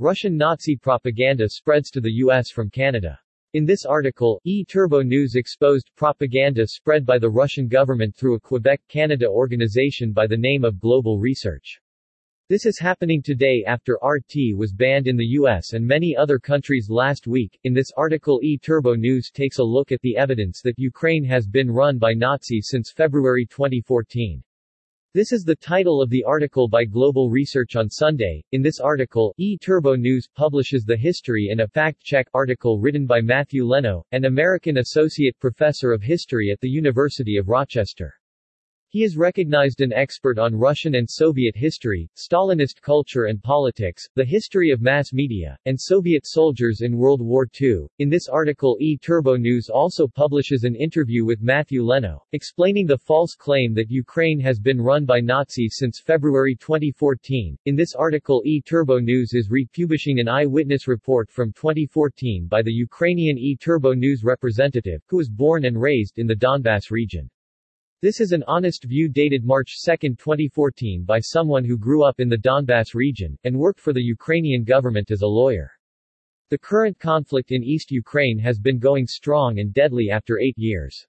Russian Nazi propaganda spreads to the U.S. from Canada. In this article, E-Turbo News exposed propaganda spread by the Russian government through a Quebec, Canada organization by the name of Global Research. This is happening today after RT was banned in the US and many other countries last week. In this article, E-Turbo News takes a look at the evidence that Ukraine has been run by Nazis since February 2014. This is the title of the article by Global Research on Sunday. In this article, E-Turbo News publishes the history in a fact-check article written by Matthew Lenoe, an American associate professor of history at the University of Rochester. He is recognized an expert on Russian and Soviet history, Stalinist culture and politics, the history of mass media, and Soviet soldiers in World War II. In this article E-Turbo News also publishes an interview with Matthew Lenoe, explaining the false claim that Ukraine has been run by Nazis since February 2014. In this article E-Turbo News is republishing an eyewitness report from 2014 by the Ukrainian E-Turbo News representative, who was born and raised in the Donbass region. This is an honest view dated March 2, 2014 by someone who grew up in the Donbass region, and worked for the Ukrainian government as a lawyer. The current conflict in East Ukraine has been going strong and deadly after eight years.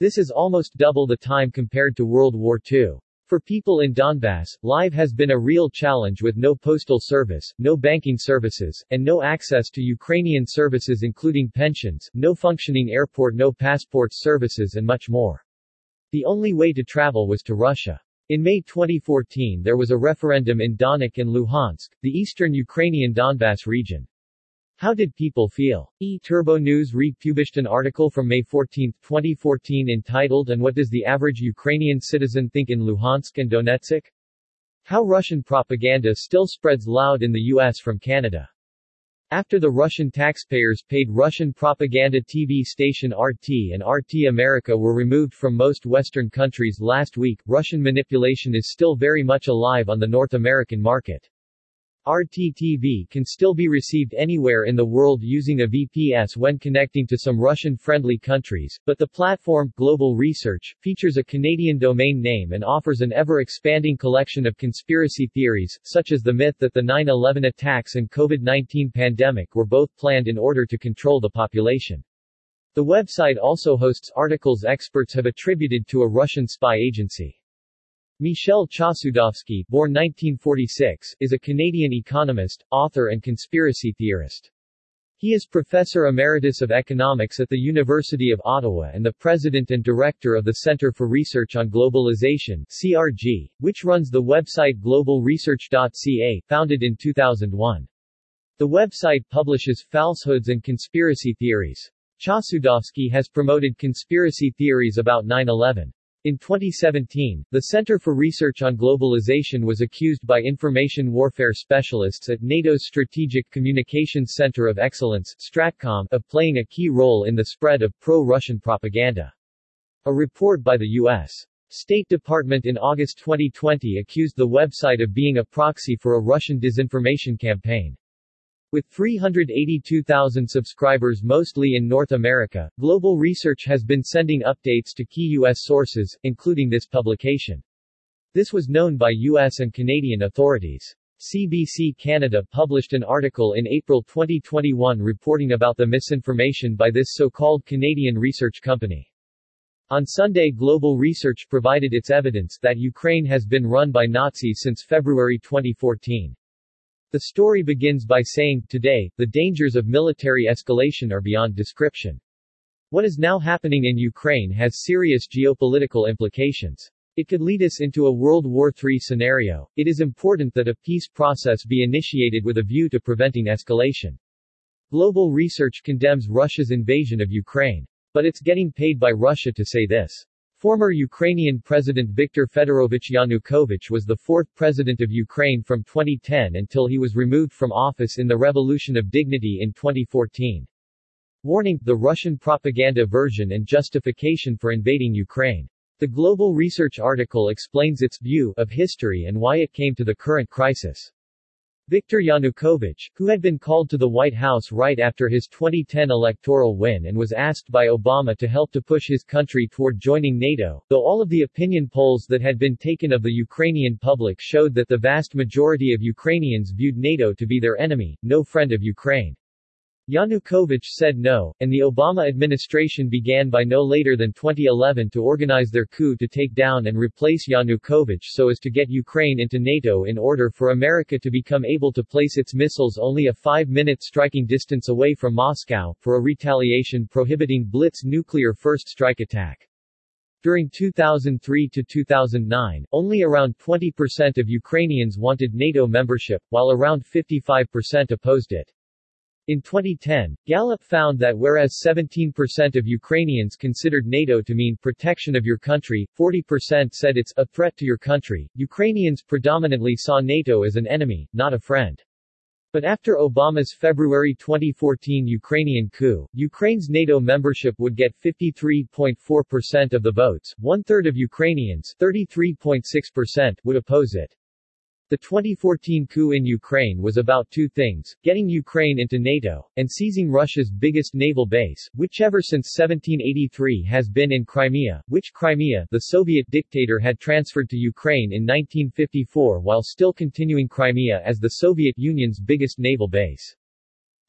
This is almost double the time compared to World War II. For people in Donbass, life has been a real challenge with no postal service, no banking services, and no access to Ukrainian services including pensions, no functioning airport no passport services and much more. The only way to travel was to Russia. In May 2014 there was a referendum in Donetsk and Luhansk, the eastern Ukrainian Donbass region. How did people feel? E-Turbo News republished an article from May 14, 2014 entitled And what does the average Ukrainian citizen think in Luhansk and Donetsk? How Russian propaganda still spreads loud in the U.S. from Canada. After the Russian taxpayers paid Russian propaganda TV station RT and RT America were removed from most Western countries last week, Russian manipulation is still very much alive on the North American market. RTTV can still be received anywhere in the world using a VPS when connecting to some Russian-friendly countries, but the platform, Global Research, features a Canadian domain name and offers an ever-expanding collection of conspiracy theories, such as the myth that the 9-11 attacks and COVID-19 pandemic were both planned in order to control the population. The website also hosts articles experts have attributed to a Russian spy agency. Michel Chossudovsky, born 1946, is a Canadian economist, author and conspiracy theorist. He is Professor Emeritus of Economics at the University of Ottawa and the President and Director of the Centre for Research on Globalization CRG, which runs the website globalresearch.ca, founded in 2001. The website publishes falsehoods and conspiracy theories. Chossudovsky has promoted conspiracy theories about 9-11. In 2017, the Center for Research on Globalization was accused by information warfare specialists at NATO's Strategic Communications Center of Excellence Stratcom of playing a key role in the spread of pro-Russian propaganda. A report by the U.S. State Department in August 2020 accused the website of being a proxy for a Russian disinformation campaign. With 382,000 subscribers mostly in North America, Global Research has been sending updates to key U.S. sources, including this publication. This was known by U.S. and Canadian authorities. CBC Canada published an article in April 2021 reporting about the misinformation by this so-called Canadian research company. On Sunday Global Research provided its evidence that Ukraine has been run by Nazis since February 2014. The story begins by saying, Today, the dangers of military escalation are beyond description. What is now happening in Ukraine has serious geopolitical implications. It could lead us into a World War III scenario. It is important that a peace process be initiated with a view to preventing escalation. Global research condemns Russia's invasion of Ukraine. But it's getting paid by Russia to say this. Former Ukrainian President Viktor Fedorovich Yanukovych was the fourth president of Ukraine from 2010 until he was removed from office in the Revolution of Dignity in 2014. Warning, the Russian propaganda version and justification for invading Ukraine. The Global Research article explains its view of history and why it came to the current crisis. Viktor Yanukovych, who had been called to the White House right after his 2010 electoral win and was asked by Obama to help to push his country toward joining NATO, though all of the opinion polls that had been taken of the Ukrainian public showed that the vast majority of Ukrainians viewed NATO to be their enemy, no friend of Ukraine. Yanukovych said no, and the Obama administration began by no later than 2011 to organize their coup to take down and replace Yanukovych so as to get Ukraine into NATO in order for America to become able to place its missiles only a five-minute striking distance away from Moscow, for a retaliation prohibiting Blitz nuclear first strike attack. During 2003 to 2009, only around 20% of Ukrainians wanted NATO membership, while around 55% opposed it. In 2010, Gallup found that whereas 17% of Ukrainians considered NATO to mean protection of your country, 40% said it's a threat to your country, Ukrainians predominantly saw NATO as an enemy, not a friend. But after Obama's February 2014 Ukrainian coup, Ukraine's NATO membership would get 53.4% of the votes, one-third of Ukrainians 33.6% would oppose it. The 2014 coup in Ukraine was about two things, getting Ukraine into NATO, and seizing Russia's biggest naval base, which ever since 1783 has been in Crimea, which Crimea, the Soviet dictator had transferred to Ukraine in 1954 while still continuing Crimea as the Soviet Union's biggest naval base.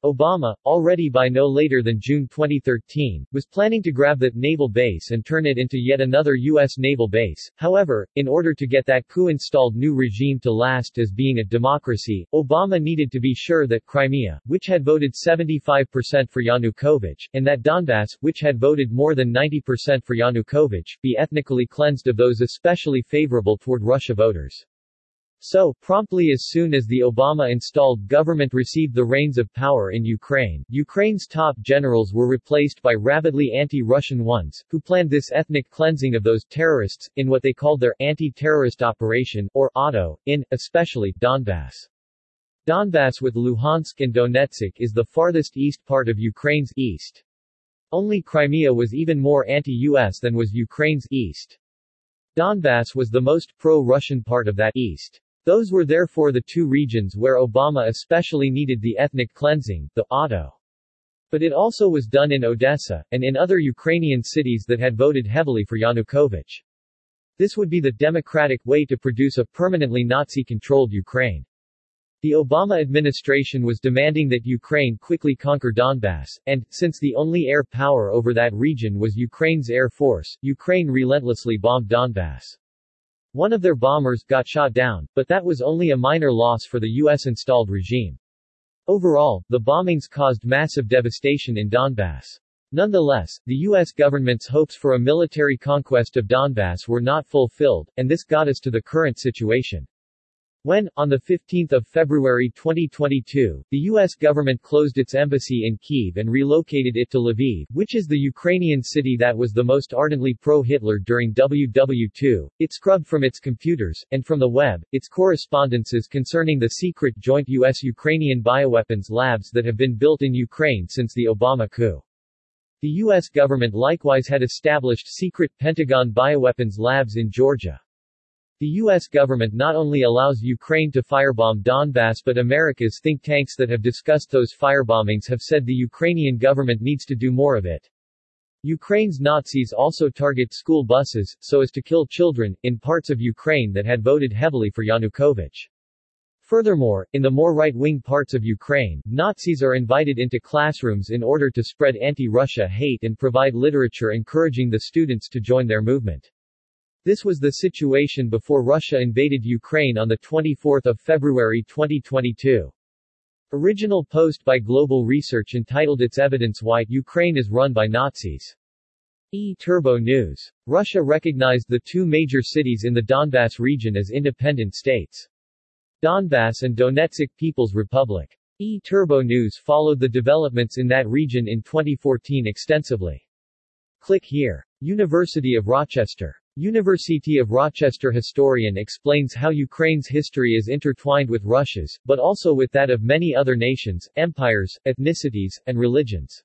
Obama, already by no later than June 2013, was planning to grab that naval base and turn it into yet another U.S. naval base. However, in order to get that coup-installed new regime to last as being a democracy, Obama needed to be sure that Crimea, which had voted 75% for Yanukovych, and that Donbass, which had voted more than 90% for Yanukovych, be ethnically cleansed of those especially favorable toward Russia voters. So, promptly as soon as the Obama-installed government received the reins of power in Ukraine, Ukraine's top generals were replaced by rabidly anti-Russian ones, who planned this ethnic cleansing of those terrorists, in what they called their anti-terrorist operation, or AUTO, in, especially, Donbass. Donbass with Luhansk and Donetsk is the farthest east part of Ukraine's east. Only Crimea was even more anti-US than was Ukraine's east. Donbass was the most pro-Russian part of that east. Those were therefore the two regions where Obama especially needed the ethnic cleansing, the AUTO. But it also was done in Odessa, and in other Ukrainian cities that had voted heavily for Yanukovych. This would be the democratic way to produce a permanently Nazi-controlled Ukraine. The Obama administration was demanding that Ukraine quickly conquer Donbass, and, since the only air power over that region was Ukraine's air force, Ukraine relentlessly bombed Donbass. One of their bombers got shot down, but that was only a minor loss for the U.S.-installed regime. Overall, the bombings caused massive devastation in Donbass. Nonetheless, the U.S. government's hopes for a military conquest of Donbass were not fulfilled, and this got us to the current situation. When, on 15 February 2022, the U.S. government closed its embassy in Kyiv and relocated it to Lviv, which is the Ukrainian city that was the most ardently pro-Hitler during WW2, it scrubbed from its computers, and from the web, its correspondences concerning the secret joint U.S.-Ukrainian bioweapons labs that have been built in Ukraine since the Obama coup. The U.S. government likewise had established secret Pentagon bioweapons labs in Georgia. The U.S. government not only allows Ukraine to firebomb Donbass but America's think tanks that have discussed those firebombings have said the Ukrainian government needs to do more of it. Ukraine's Nazis also target school buses, so as to kill children, in parts of Ukraine that had voted heavily for Yanukovych. Furthermore, in the more right-wing parts of Ukraine, Nazis are invited into classrooms in order to spread anti-Russia hate and provide literature encouraging the students to join their movement. This was the situation before Russia invaded Ukraine on 24 February 2022. Original post by Global Research entitled Its Evidence Why Ukraine is Run by Nazis. E-Turbo News. Russia recognized the two major cities in the Donbass region as independent states. Donbass and Donetsk People's Republic. E-Turbo News followed the developments in that region in 2014 extensively. Click here. University of Rochester. University of Rochester historian explains how Ukraine's history is intertwined with Russia's, but also with that of many other nations, empires, ethnicities, and religions.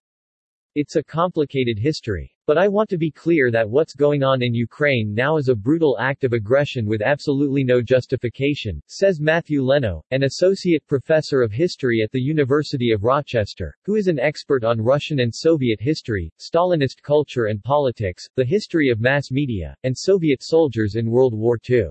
It's a complicated history. But I want to be clear that what's going on in Ukraine now is a brutal act of aggression with absolutely no justification, says Matthew Lenoe, an associate professor of history at the University of Rochester, who is an expert on Russian and Soviet history, Stalinist culture and politics, the history of mass media, and Soviet soldiers in World War II.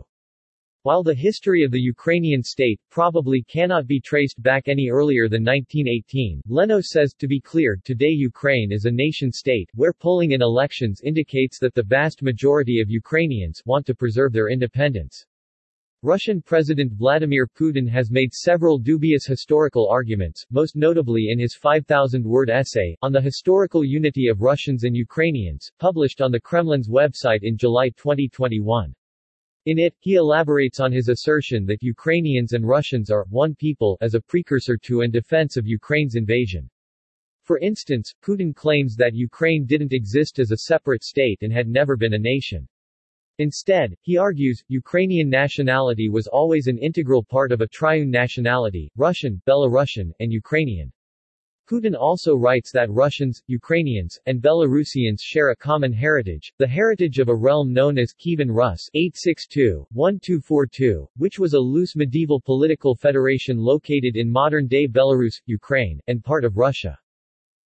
While the history of the Ukrainian state probably cannot be traced back any earlier than 1918, Lenoe says, to be clear, today Ukraine is a nation-state, where polling in elections indicates that the vast majority of Ukrainians want to preserve their independence. Russian President Vladimir Putin has made several dubious historical arguments, most notably in his 5,000-word essay, on the historical unity of Russians and Ukrainians, published on the Kremlin's website in July 2021. In it, he elaborates on his assertion that Ukrainians and Russians are one people as a precursor to and defense of Ukraine's invasion. For instance, Putin claims that Ukraine didn't exist as a separate state and had never been a nation. Instead, he argues, Ukrainian nationality was always an integral part of a triune nationality, Russian, Belarusian, and Ukrainian. Putin also writes that Russians, Ukrainians, and Belarusians share a common heritage, the heritage of a realm known as Kievan Rus 862-1242, which was a loose medieval political federation located in modern-day Belarus, Ukraine, and part of Russia.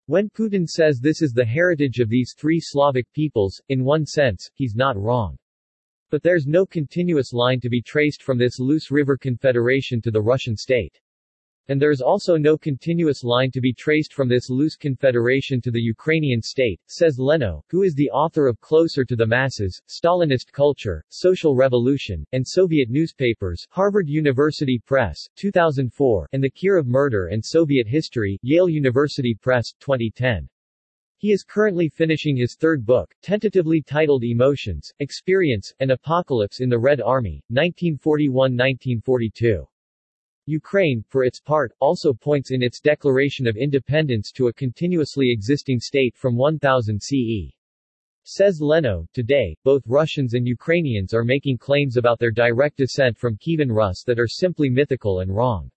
When Putin says this is the heritage of these three Slavic peoples, in one sense, he's not wrong. But there's no continuous line to be traced from this loose river confederation to the Russian state. And there's also no continuous line to be traced from this loose confederation to the Ukrainian state, says Lenoe, who is the author of Closer to the Masses, Stalinist Culture, Social Revolution, and Soviet Newspapers, Harvard University Press, 2004, and The Kirov Murder and Soviet History, Yale University Press, 2010. He is currently finishing his third book, tentatively titled Emotions, Experience, and Apocalypse in the Red Army, 1941-1942. Ukraine, for its part, also points in its declaration of independence to a continuously existing state from 1000 CE. Says Lenoe, today, both Russians and Ukrainians are making claims about their direct descent from Kievan Rus that are simply mythical and wrong.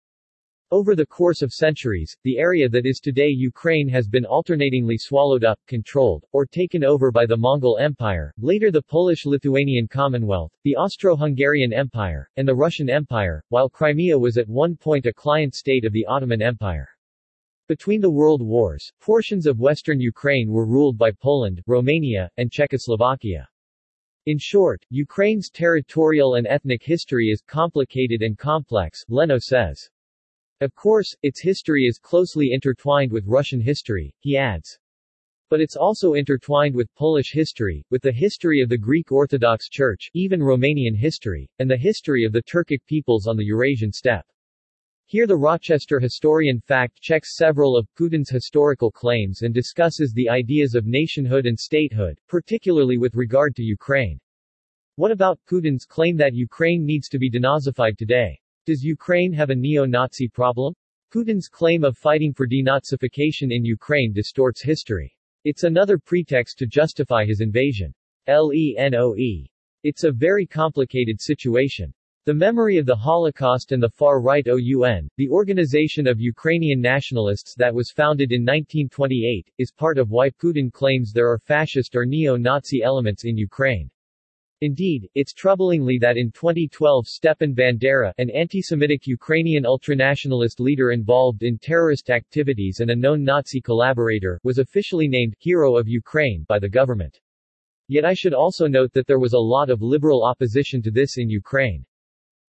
Over the course of centuries, the area that is today Ukraine has been alternatingly swallowed up, controlled, or taken over by the Mongol Empire, later the Polish-Lithuanian Commonwealth, the Austro-Hungarian Empire, and the Russian Empire, while Crimea was at one point a client state of the Ottoman Empire. Between the world wars, portions of western Ukraine were ruled by Poland, Romania, and Czechoslovakia. In short, Ukraine's territorial and ethnic history is complicated and complex, Lenoe says. Of course, its history is closely intertwined with Russian history, he adds. But it's also intertwined with Polish history, with the history of the Greek Orthodox Church, even Romanian history, and the history of the Turkic peoples on the Eurasian steppe. Here the Rochester historian fact-checks several of Putin's historical claims and discusses the ideas of nationhood and statehood, particularly with regard to Ukraine. What about Putin's claim that Ukraine needs to be denazified today? Does Ukraine have a neo-Nazi problem? Putin's claim of fighting for denazification in Ukraine distorts history. It's another pretext to justify his invasion. LENOE. It's a very complicated situation. The memory of the Holocaust and the far-right OUN, the Organization of Ukrainian Nationalists that was founded in 1928, is part of why Putin claims there are fascist or neo-Nazi elements in Ukraine. Indeed, it's troublingly that in 2012 Stepan Bandera, an anti-Semitic Ukrainian ultranationalist leader involved in terrorist activities and a known Nazi collaborator, was officially named Hero of Ukraine by the government. Yet I should also note that there was a lot of liberal opposition to this in Ukraine.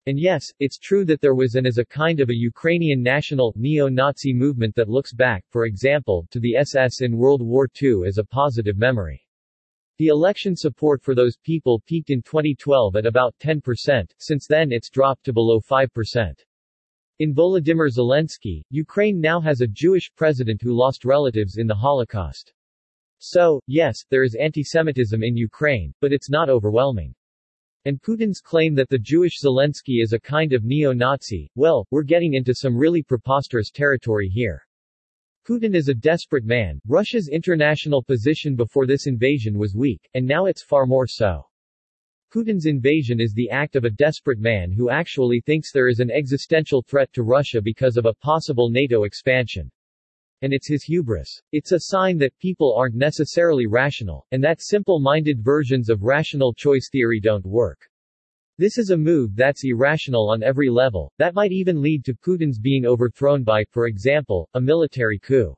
And yes, it's true that there was and is a kind of a Ukrainian national, neo-Nazi movement that looks back, for example, to the SS in World War II as a positive memory. The election support for those people peaked in 2012 at about 10%, since then it's dropped to below 5%. In Volodymyr Zelensky, Ukraine now has a Jewish president who lost relatives in the Holocaust. So, yes, there is anti-Semitism in Ukraine, but it's not overwhelming. And Putin's claim that the Jewish Zelensky is a kind of neo-Nazi, well, we're getting into some really preposterous territory here. Putin is a desperate man. Russia's international position before this invasion was weak, and now it's far more so. Putin's invasion is the act of a desperate man who actually thinks there is an existential threat to Russia because of a possible NATO expansion. and it's his hubris. It's a sign that people aren't necessarily rational, and that simple-minded versions of rational choice theory don't work. This is a move that's irrational on every level, that might even lead to Putin's being overthrown by, for example, a military coup.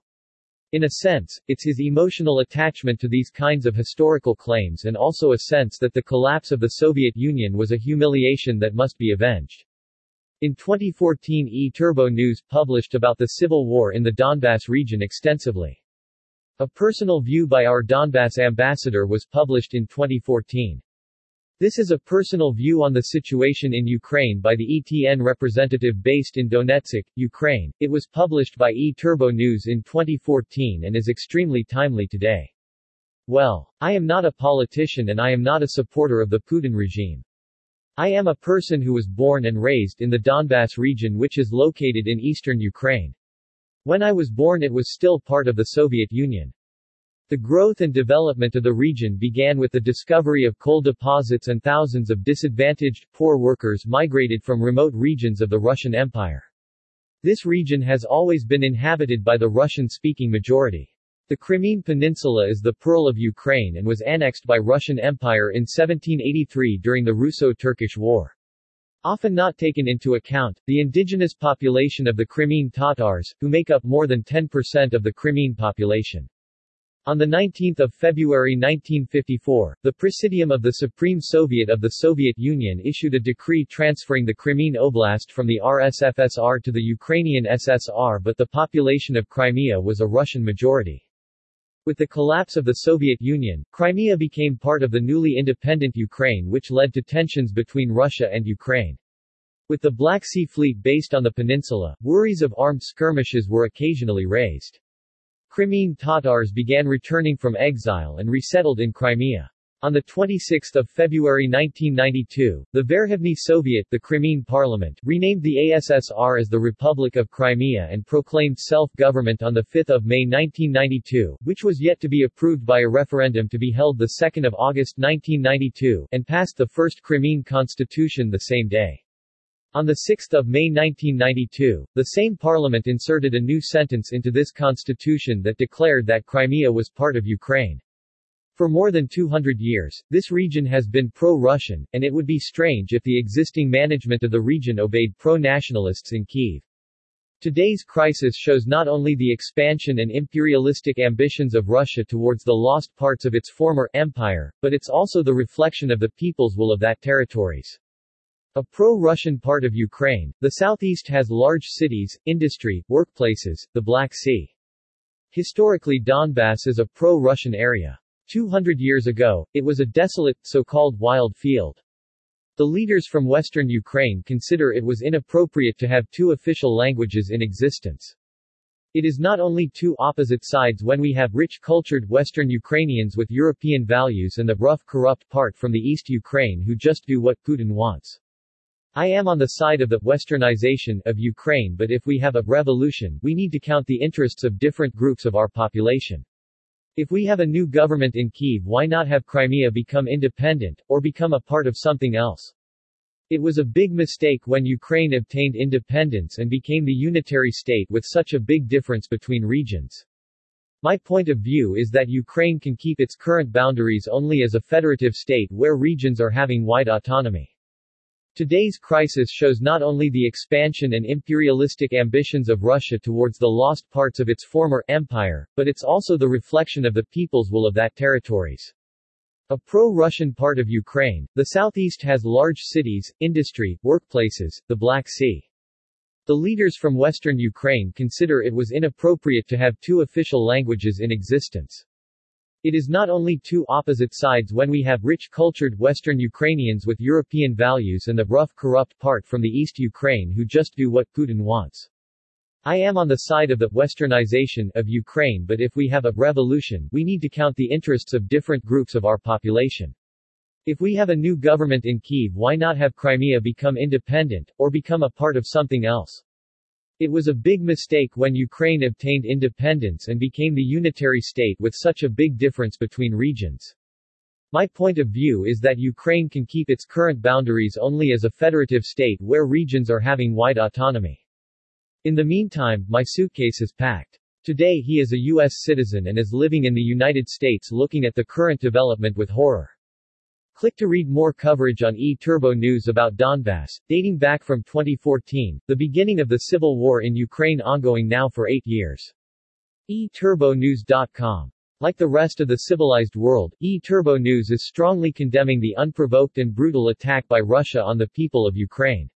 In a sense, it's his emotional attachment to these kinds of historical claims and also a sense that the collapse of the Soviet Union was a humiliation that must be avenged. In 2014 E-Turbo News published about the civil war in the Donbass region extensively. A personal view by our Donbass ambassador was published in 2014. This is a personal view on the situation in Ukraine by the ETN representative based in Donetsk, Ukraine. It was published by E-Turbo News in 2014 and is extremely timely today. Well, I am not a politician and I am not a supporter of the Putin regime. I am a person who was born and raised in the Donbass region which is located in eastern Ukraine. When I was born it was still part of the Soviet Union. The growth and development of the region began with the discovery of coal deposits and thousands of disadvantaged, poor workers migrated from remote regions of the Russian Empire. This region has always been inhabited by the Russian-speaking majority. The Crimean Peninsula is the pearl of Ukraine and was annexed by Russian Empire in 1783 during the Russo-Turkish War. Often not taken into account, the indigenous population of the Crimean Tatars, who make up more than 10% of the Crimean population. On 19 February 1954, the Presidium of the Supreme Soviet of the Soviet Union issued a decree transferring the Crimean Oblast from the RSFSR to the Ukrainian SSR but the population of Crimea was a Russian majority. With the collapse of the Soviet Union, Crimea became part of the newly independent Ukraine which led to tensions between Russia and Ukraine. With the Black Sea Fleet based on the peninsula, worries of armed skirmishes were occasionally raised. Crimean Tatars began returning from exile and resettled in Crimea. On 26 February 1992, the Verkhovny Soviet the Crimean Parliament renamed the ASSR as the Republic of Crimea and proclaimed self-government on 5 May 1992, which was yet to be approved by a referendum to be held 2 August 1992, and passed the first Crimean constitution the same day. On 6 May 1992, the same parliament inserted a new sentence into this constitution that declared that Crimea was part of Ukraine. For more than 200 years, this region has been pro-Russian, and it would be strange if the existing management of the region obeyed pro-nationalists in Kiev. Today's crisis shows not only the expansion and imperialistic ambitions of Russia towards the lost parts of its former empire, but it's also the reflection of the people's will of that territories. A pro-Russian part of Ukraine, the southeast has large cities, industry, workplaces, the Black Sea. Historically Donbass is a pro-Russian area. 200 years ago, it was a desolate, so-called wild field. The leaders from western Ukraine consider it was inappropriate to have two official languages in existence. It is not only two opposite sides when we have rich cultured Western Ukrainians with European values and the rough corrupt part from the East Ukraine who just do what Putin wants. I am on the side of the westernization of Ukraine but if we have a revolution, we need to count the interests of different groups of our population. If we have a new government in Kiev why not have Crimea become independent, or become a part of something else? It was a big mistake when Ukraine obtained independence and became the unitary state with such a big difference between regions. My point of view is that Ukraine can keep its current boundaries only as a federative state where regions are having wide autonomy. Today's crisis shows not only the expansion and imperialistic ambitions of Russia towards the lost parts of its former empire, but it's also the reflection of the people's will of that territories. A pro-Russian part of Ukraine, the southeast has large cities, industry, workplaces, the Black Sea. The leaders from western Ukraine consider it was inappropriate to have two official languages in existence. It is not only two opposite sides when we have rich cultured Western Ukrainians with European values and the rough corrupt part from the East Ukraine who just do what Putin wants. I am on the side of the westernization of Ukraine but if we have a revolution, we need to count the interests of different groups of our population. If we have a new government in Kiev why not have Crimea become independent, or become a part of something else? It was a big mistake when Ukraine obtained independence and became the unitary state with such a big difference between regions. My point of view is that Ukraine can keep its current boundaries only as a federative state where regions are having wide autonomy. In the meantime, my suitcase is packed. Today he is a U.S. citizen and is living in the United States looking at the current development with horror. Click to read more coverage on E-Turbo News about Donbass, dating back from 2014, the beginning of the civil war in Ukraine ongoing now for eight years. eTurboNews.com. Like the rest of the civilized world, E-Turbo News is strongly condemning the unprovoked and brutal attack by Russia on the people of Ukraine.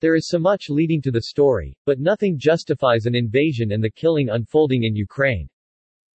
There is so much leading to the story, but nothing justifies an invasion and the killing unfolding in Ukraine.